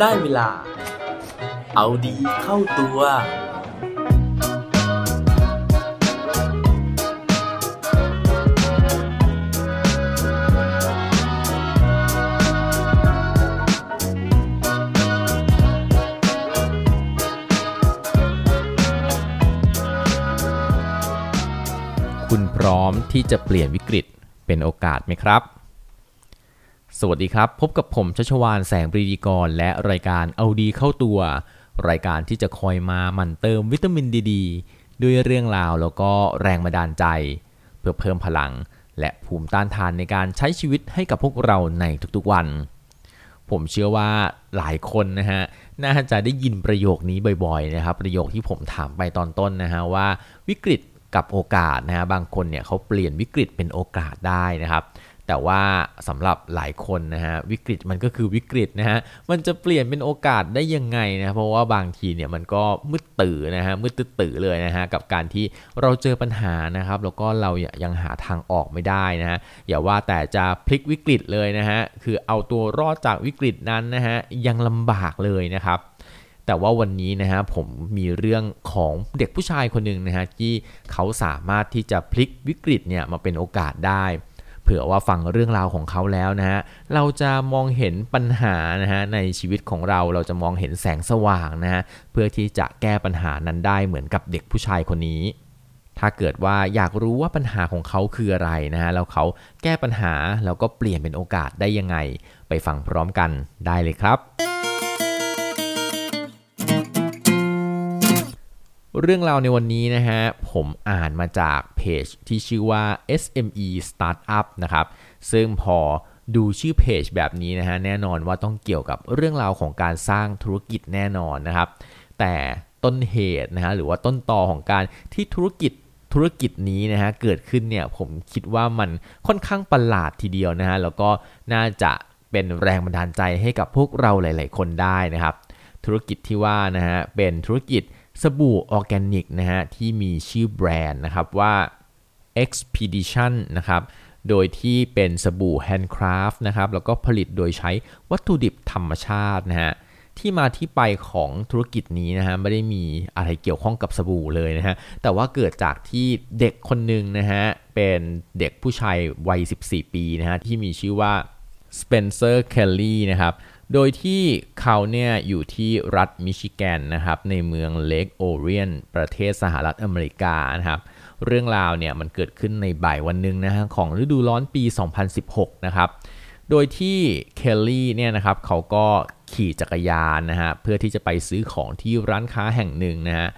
ได้เวลา เอาดีเข้าตัว คุณพร้อมที่จะเปลี่ยนวิกฤตเป็นโอกาสไหมครับ สวัสดีครับ พบกับผมชัชวานแสงปรีดีกร และรายการเอาดีเข้าตัว รายการที่จะคอยมาหมั่นเติมวิตามินดีดด้วยเรื่องราวแล้วก็แรงบันดาลใจ เพื่อเพิ่มพลัง และภูมิต้านทานในการใช้ชีวิตให้กับพวกเราในทุกๆวัน ผมเชื่อว่าหลายคนนะฮะน่าจะได้ยินประโยคนี้บ่อยๆนะครับ ประโยคที่ผมถามไปตอนต้นนะฮะว่าวิกฤตกับโอกาสนะฮะบางคนเนี่ยเขาเปลี่ยนวิกฤตเป็นโอกาสได้นะครับ แต่ว่าสำหรับหลายคนนะฮะวิกฤตมันก็คือวิกฤตนะฮะมันจะเปลี่ยนเป็นโอกาสได้ยังไงนะเพราะว่าบางทีเนี่ยมันก็มืดตื่นนะฮะมืดตื่นเลยนะฮะกับการที่เราเจอปัญหานะครับแล้วก็เรายังหาทางออกไม่ได้นะฮะอย่าว่าแต่จะพลิกวิกฤตเลยนะฮะคือเอาตัวรอดจากวิกฤตนั้นนะฮะยังลำบากเลยนะครับแต่ว่าวันนี้นะฮะผมมีเรื่องของเด็กผู้ชายคนหนึ่งนะฮะที่เขาสามารถที่จะพลิกวิกฤตเนี่ยมาเป็นโอกาสได้ เผื่อว่าฟังเรื่องราวของเขาแล้วนะฮะเราจะมองเห็นปัญหานะฮะในชีวิตของเราเราจะมองเห็นแสงสว่างนะฮะเพื่อที่จะแก้ปัญหานั้นได้เหมือนกับเด็กผู้ชายคนนี้ ถ้าเกิดว่าอยากรู้ว่าปัญหาของเขาคืออะไรนะฮะแล้วเขาแก้ปัญหาแล้วก็เปลี่ยนเป็นโอกาสได้ยังไง ไปฟังพร้อมกันได้เลยครับ เรื่องราวในวันนี้นะฮะผมอ่านมาจากเพจที่ชื่อว่า SME Startup นะครับ ซึ่งพอดูชื่อเพจแบบนี้นะฮะแน่นอนว่าต้องเกี่ยวกับเรื่องราวของการสร้างธุรกิจแน่นอนนะครับ แต่ต้นเหตุนะฮะหรือว่าต้นตอของการที่ธุรกิจธุรกิจนี้นะฮะเกิดขึ้นเนี่ยผมคิดว่ามันค่อนข้างประหลาดทีเดียวนะฮะแล้วก็น่าจะเป็นแรงบันดาลใจให้กับพวกเราหลาย ๆ คนได้นะครับ ธุรกิจที่ว่านะฮะเป็นธุรกิจ สบู่ออร์แกนิกนะฮะที่มีชื่อแบรนด์นะครับว่า Expedition นะครับโดยที่เป็นสบู่แฮนด์คราฟต์นะครับแล้วก็ผลิตโดยใช้วัตถุดิบธรรมชาตินะฮะที่มาที่ไปของธุรกิจนี้นะฮะไม่ได้มีอะไรเกี่ยวข้องกับสบู่เลยนะฮะแต่ว่าเกิดจากที่เด็กคนหนึ่งนะฮะเป็นเด็กผู้ชายวัย 14 ปีนะฮะที่มีชื่อว่า Spencer Kelly นะครับ โดยที่เขาเนี่ยอยู่ที่รัฐมิชิแกนนะครับในเมืองเลกโอเรียนประเทศสหรัฐอเมริกานะครับเรื่องราวเนี่ยมันเกิดขึ้นในบ่ายวันหนึ่งนะฮะของฤดูร้อนปี 2016 นะครับโดยที่เคลลี่เนี่ยนะครับเขาก็ขี่จักรยานนะฮะเพื่อที่จะไปซื้อของที่ร้านค้าแห่งหนึ่งนะฮะ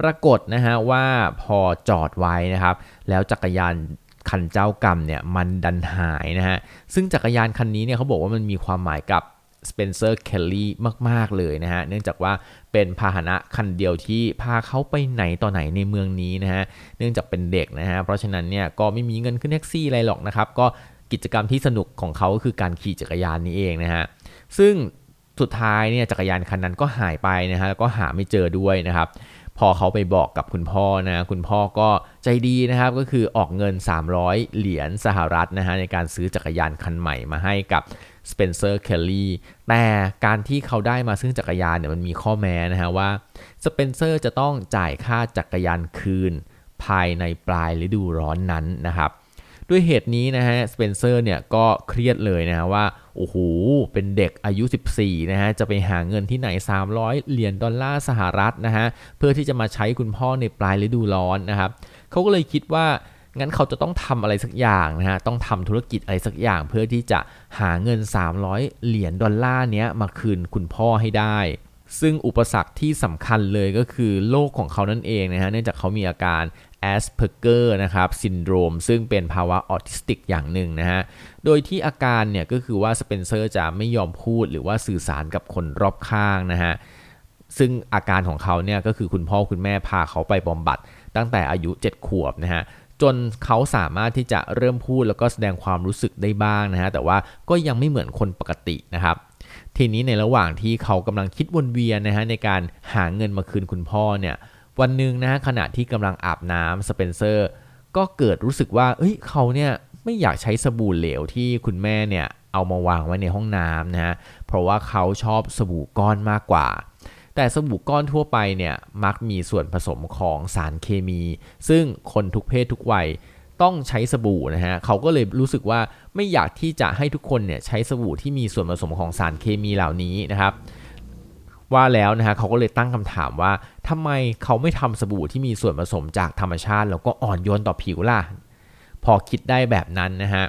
ปรากฏนะฮะว่าพอจอดไว้นะครับ แล้วจักรยานคันเจ้ากรรมเนี่ยมันดันหายนะฮะซึ่งจักรยานคันนี้เนี่ยเขาบอกว่ามันมีความหมายกับ สเปนเซอร์ เคลลี่มาก ๆ เลยนะฮะ เนื่องจากว่าเป็นพาหนะคันเดียวที่พาเขาไปไหนต่อไหนในเมืองนี้นะฮะ เนื่องจากเป็นเด็กนะฮะ เพราะฉะนั้นเนี่ยก็ไม่มีเงินขึ้นแท็กซี่อะไรหรอกนะครับ ก็กิจกรรมที่สนุกของเขาก็คือการขี่จักรยานนี้เองนะฮะ ซึ่งสุดท้ายเนี่ยจักรยานคันนั้นก็หายไปนะฮะแล้วก็หาไม่เจอด้วยนะครับ พอเขาไปบอกกับคุณพ่อนะคุณพ่อก็ใจดีนะครับก็คือออกเงิน 300 เหรียญสหรัฐนะฮะในการซื้อจักรยานคันใหม่มาให้กับ สเปนเซอร์เคลลี่แต่การที่เขาได้มาซึ่งจักรยานเนี่ยมันมีข้อแม้นะฮะว่าสเปนเซอร์จะต้องจ่ายค่าจักรยานคืน ภายในปลายฤดูร้อนนั้นนะครับด้วยเหตุนี้นะฮะสเปนเซอร์เนี่ยก็เครียดเลยนะฮะว่าโอ้โหเป็นเด็กอายุ 14นะฮะจะไปหาเงินที่ไหน 300 เหรียญดอลลาร์สหรัฐนะฮะเพื่อที่จะมาใช้คุณพ่อในปลายฤดูร้อนนะครับเขาก็เลยคิดว่า งั้นเขาจะต้องทำอะไรสักอย่างนะฮะ ต้องทำธุรกิจอะไรสักอย่าง เพื่อที่จะหาเงิน 300 เหรียญดอลลาร์เนี้ยมาคืนคุณพ่อให้ได้ ซึ่งอุปสรรคที่สำคัญเลยก็คือโรคของเขานั่นเองนะฮะ เนื่องจากเขามีอาการ Asperger นะครับซินโดรมซึ่งเป็นภาวะออทิสติกอย่างหนึ่งนะฮะ โดยที่อาการเนี่ยก็คือว่าสเปนเซอร์จะไม่ยอมพูดหรือว่าสื่อสารกับคนรอบข้างนะฮะ ซึ่งอาการของเขาเนี่ยก็คือคุณพ่อคุณแม่พาเขาไปบำบัดตั้งแต่อายุ 7 ขวบนะฮะ จนเขาสามารถที่จะเริ่มพูดแล้วก็แสดงความรู้สึกได้บ้างนะฮะแต่ว่าก็ยังไม่เหมือนคนปกตินะครับ ทีนี้ในระหว่างที่เขากำลังคิดวนเวียนนะฮะในการหาเงินมาคืนคุณพ่อเนี่ยวันหนึ่งนะฮะขณะที่กำลังอาบน้ำสเปนเซอร์ ก็เกิดรู้สึกว่าเอ้ยเขาเนี่ยไม่อยากใช้สบู่เหลวที่คุณแม่เนี่ยเอามาวางไว้ในห้องน้ำนะฮะเพราะว่าเขาชอบสบู่ก้อนมากกว่า แต่สบู่ก้อนทั่วไปเนี่ยมักมีส่วนผสมของสารเคมี ซึ่งคนทุกเพศทุกวัยต้องใช้สบู่นะฮะเขาก็เลยรู้สึกว่าไม่อยากที่จะให้ทุกคนเนี่ยใช้สบู่ที่มีส่วนผสมของสารเคมีเหล่านี้นะครับว่าแล้วนะฮะเขาก็เลยตั้งคำถามว่าทำไมเขาไม่ทำสบู่ที่มีส่วนผสมจากธรรมชาติ แล้วก็อ่อนโยนต่อผิวล่ะ พอคิดได้แบบนั้นนะฮะ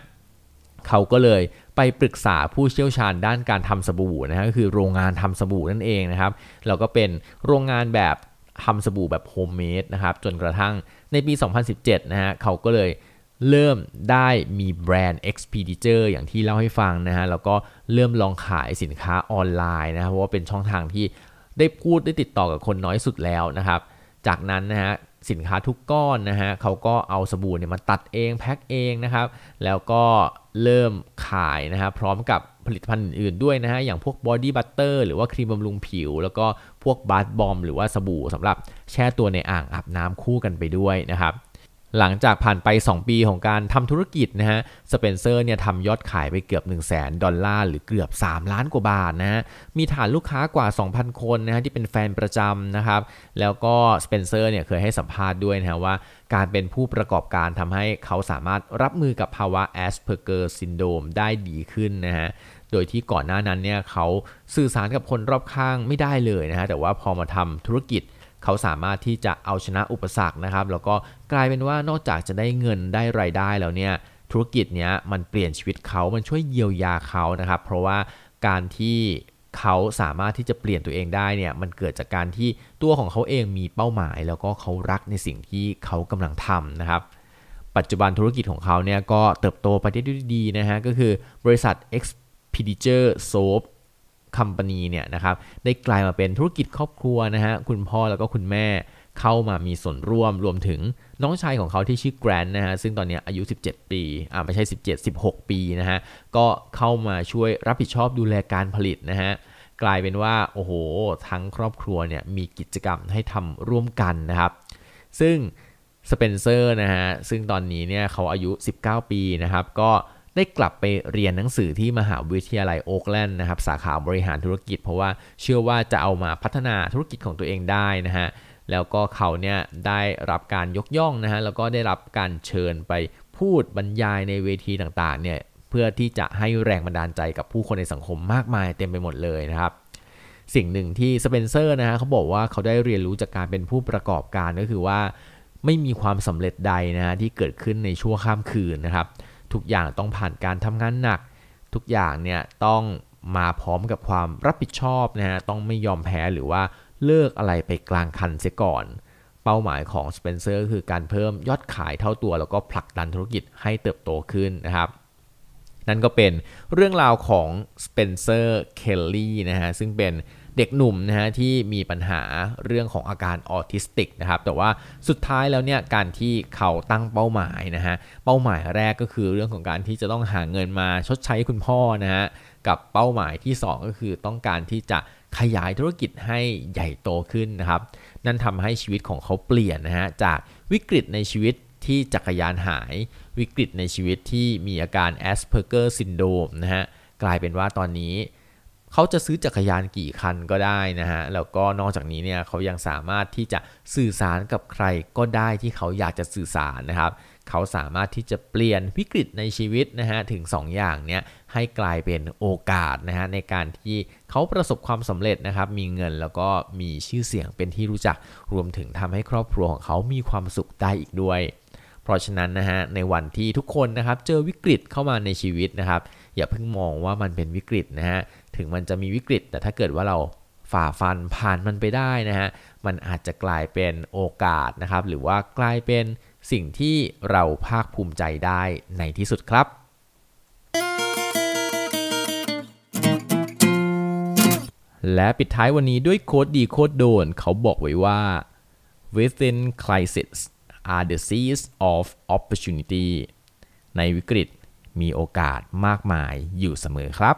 เขาก็เลยไปปรึกษาผู้เชี่ยวชาญด้านการทำสบู่นะฮะก็คือโรงงานทำสบู่นั่นเองนะครับแล้วก็เป็นโรงงานแบบทำสบู่แบบ homemade นะครับจนกระทั่งในปี 2017 นะฮะเขาก็เลยเริ่มได้มีแบรนด์ Expeditor อย่างที่เล่าให้ฟังนะฮะแล้วก็เริ่มลองขายสินค้าออนไลน์นะครับเพราะว่าเป็นช่องทางที่ได้พูดได้ติดต่อกับคนน้อยสุดแล้วนะครับ จากนั้นนะฮะ สินค้าทุกก้อนนะฮะเขาก็เอาสบู่เนี่ยมาตัดเองแพ็คเองนะครับ แล้วก็เริ่มขายนะครับพร้อมกับผลิตภัณฑ์อื่นๆด้วยนะฮะ อย่างพวก body butter หรือว่าครีมบำรุงผิว แล้วก็พวก bath bomb หรือว่าสบู่สำหรับแช่ตัวในอ่างอาบน้ำคู่กันไปด้วยนะครับ หลังจากผ่านไป 2 ปีของการทำธุรกิจนะฮะ สเปนเซอร์เนี่ยทำยอดขายไปเกือบ 1 0 0 0 0แดอลลาร์ หรือเกือบ 3 ล้านกว่าบาทนะฮะ มีฐานลูกค้ากว่า 2,000 คนนะฮะที่เป็นแฟนประจำนะครับ แล้วก็สเปนเซอร์เนี่ยเคยให้สัมภาษณ์ด้วยนะฮะว่าการเป็นผู้ประกอบการทำให้เขาสามารถรับมือกับภาวะ Asperger syndrome ได้ดีขึ้นนะฮะโดยที่ก่อนหน้านั้นเนี่ยเขาสื่อสารกับคนรอบข้างไม่ได้เลยนะฮะแต่ว่าพอมาทำธุรกิจ เขาสามารถที่จะเอาชนะอุปสรรคนะครับแล้วก็กลายเป็นว่านอกจากจะได้เงินได้รายได้แล้วเนี่ยธุรกิจเนี้ยมันเปลี่ยนชีวิตเขามันช่วยเยียวยาเขานะครับ เพราะว่าการที่เขาสามารถที่จะเปลี่ยนตัวเองได้เนี่ยมันเกิดจากการที่ตัวของเขาเองมีเป้าหมาย แล้วก็เขารักในสิ่งที่เขากำลังทำนะครับ ปัจจุบันธุรกิจของเขาเนี่ยก็เติบโตไปได้ด้วยดีนะฮะก็คือบริษัท Expediture Soap คัมปานีเนี่ยนะครับได้กลายมาเป็นธุรกิจครอบครัวนะฮะคุณพ่อแล้วก็คุณแม่เข้ามามีส่วนร่วมรวมถึงน้องชายของเขาที่ชื่อแกรนนะฮะซึ่งตอนนี้อายุ 17 ปีอ่าไม่ใช่ 17 16 ปีนะฮะก็เข้ามาช่วยรับผิดชอบดูแลการผลิตนะฮะกลายเป็นว่าโอ้โหทั้งครอบครัวเนี่ยมีกิจกรรมให้ทำร่วมกันนะครับ ซึ่งสเปนเซอร์นะฮะซึ่งตอนนี้เนี่ยเขาอายุ 19 ปีนะครับก็ ได้กลับไปเรียนหนังสือที่มหาวิทยาลัยโอ๊กแลนด์นะครับสาขาบริหารธุรกิจ เพราะว่าเชื่อว่าจะเอามาพัฒนาธุรกิจของตัวเองได้นะฮะแล้วก็เขาเนี่ยได้รับการยกย่องนะฮะแล้วก็ได้รับการเชิญไปพูดบรรยายในเวทีต่างๆเนี่ยเพื่อที่จะให้แรงบันดาลใจกับผู้คนในสังคมมากมายเต็มไปหมดเลยนะครับสิ่งหนึ่งที่สเปนเซอร์นะฮะเขาบอกว่าเขาได้เรียนรู้จากการเป็นผู้ประกอบการก็คือว่า ไม่มีความสำเร็จใดนะฮะที่เกิดขึ้นในชั่วข้ามคืนนะครับ ทุกอย่างต้องผ่านการทำงานหนัก ทุกอย่างเนี่ยต้องมาพร้อมกับความรับผิดชอบนะฮะต้องไม่ยอมแพ้หรือว่าเลิกอะไรไปกลางคันเสียก่อน เป้าหมายของสเปนเซอร์คือการเพิ่มยอดขายเท่าตัว แล้วก็ผลักดันธุรกิจให้เติบโตขึ้นนะครับนั่นก็เป็นเรื่องราวของสเปนเซอร์เคลลี่นะฮะซึ่งเป็น เด็กหนุ่มนะฮะที่มีปัญหาเรื่องของอาการออทิสติกนะครับแต่ว่าสุดท้ายแล้วเนี่ยการที่เขาตั้งเป้าหมายนะฮะเป้าหมายแรกก็คือเรื่องของการที่จะต้องหาเงินมาชดใช้คุณพ่อนะฮะกับเป้าหมายที่ 2 ก็คือต้องการที่จะขยายธุรกิจให้ใหญ่โตขึ้นนะครับ นั่นทำให้ชีวิตของเขาเปลี่ยนนะฮะจากวิกฤตในชีวิตที่จักรยานหายวิกฤตในชีวิตที่มีอาการ Asperger syndrome นะฮะกลายเป็นว่าตอนนี้ เขาจะซื้อจักรยานกี่คันก็ได้นะฮะ แล้วก็นอกจากนี้เนี่ยเขายังสามารถที่จะสื่อสารกับใครก็ได้ที่เขาอยากจะสื่อสารนะครับ เขาสามารถที่จะเปลี่ยนวิกฤตในชีวิตนะฮะถึง 2 อย่างเนี้ยให้กลายเป็นโอกาสนะฮะในการที่เขาประสบความสำเร็จนะครับ มีเงินแล้วก็มีชื่อเสียงเป็นที่รู้จัก รวมถึงทำให้ครอบครัวของเขามีความสุขได้อีกด้วยเพราะฉะนั้นนะฮะในวันที่ทุกคนนะครับเจอวิกฤตเข้ามาในชีวิตนะครับ อย่าเพิ่งมองว่ามันเป็นวิกฤตนะฮะ ถึงมันจะมีวิกฤต แต่ถ้าเกิดว่าเราฝ่าฟันผ่านมันไปได้นะฮะ มันอาจจะกลายเป็นโอกาสนะครับ หรือว่ากลายเป็นสิ่งที่เราภาคภูมิใจได้ในที่สุดครับ และปิดท้ายวันนี้ด้วยโค้ดดีโค้ดโดน เขาบอกไว้ว่า within crisis are the seeds of opportunity ในวิกฤตมีโอกาสมากมายอยู่เสมอครับ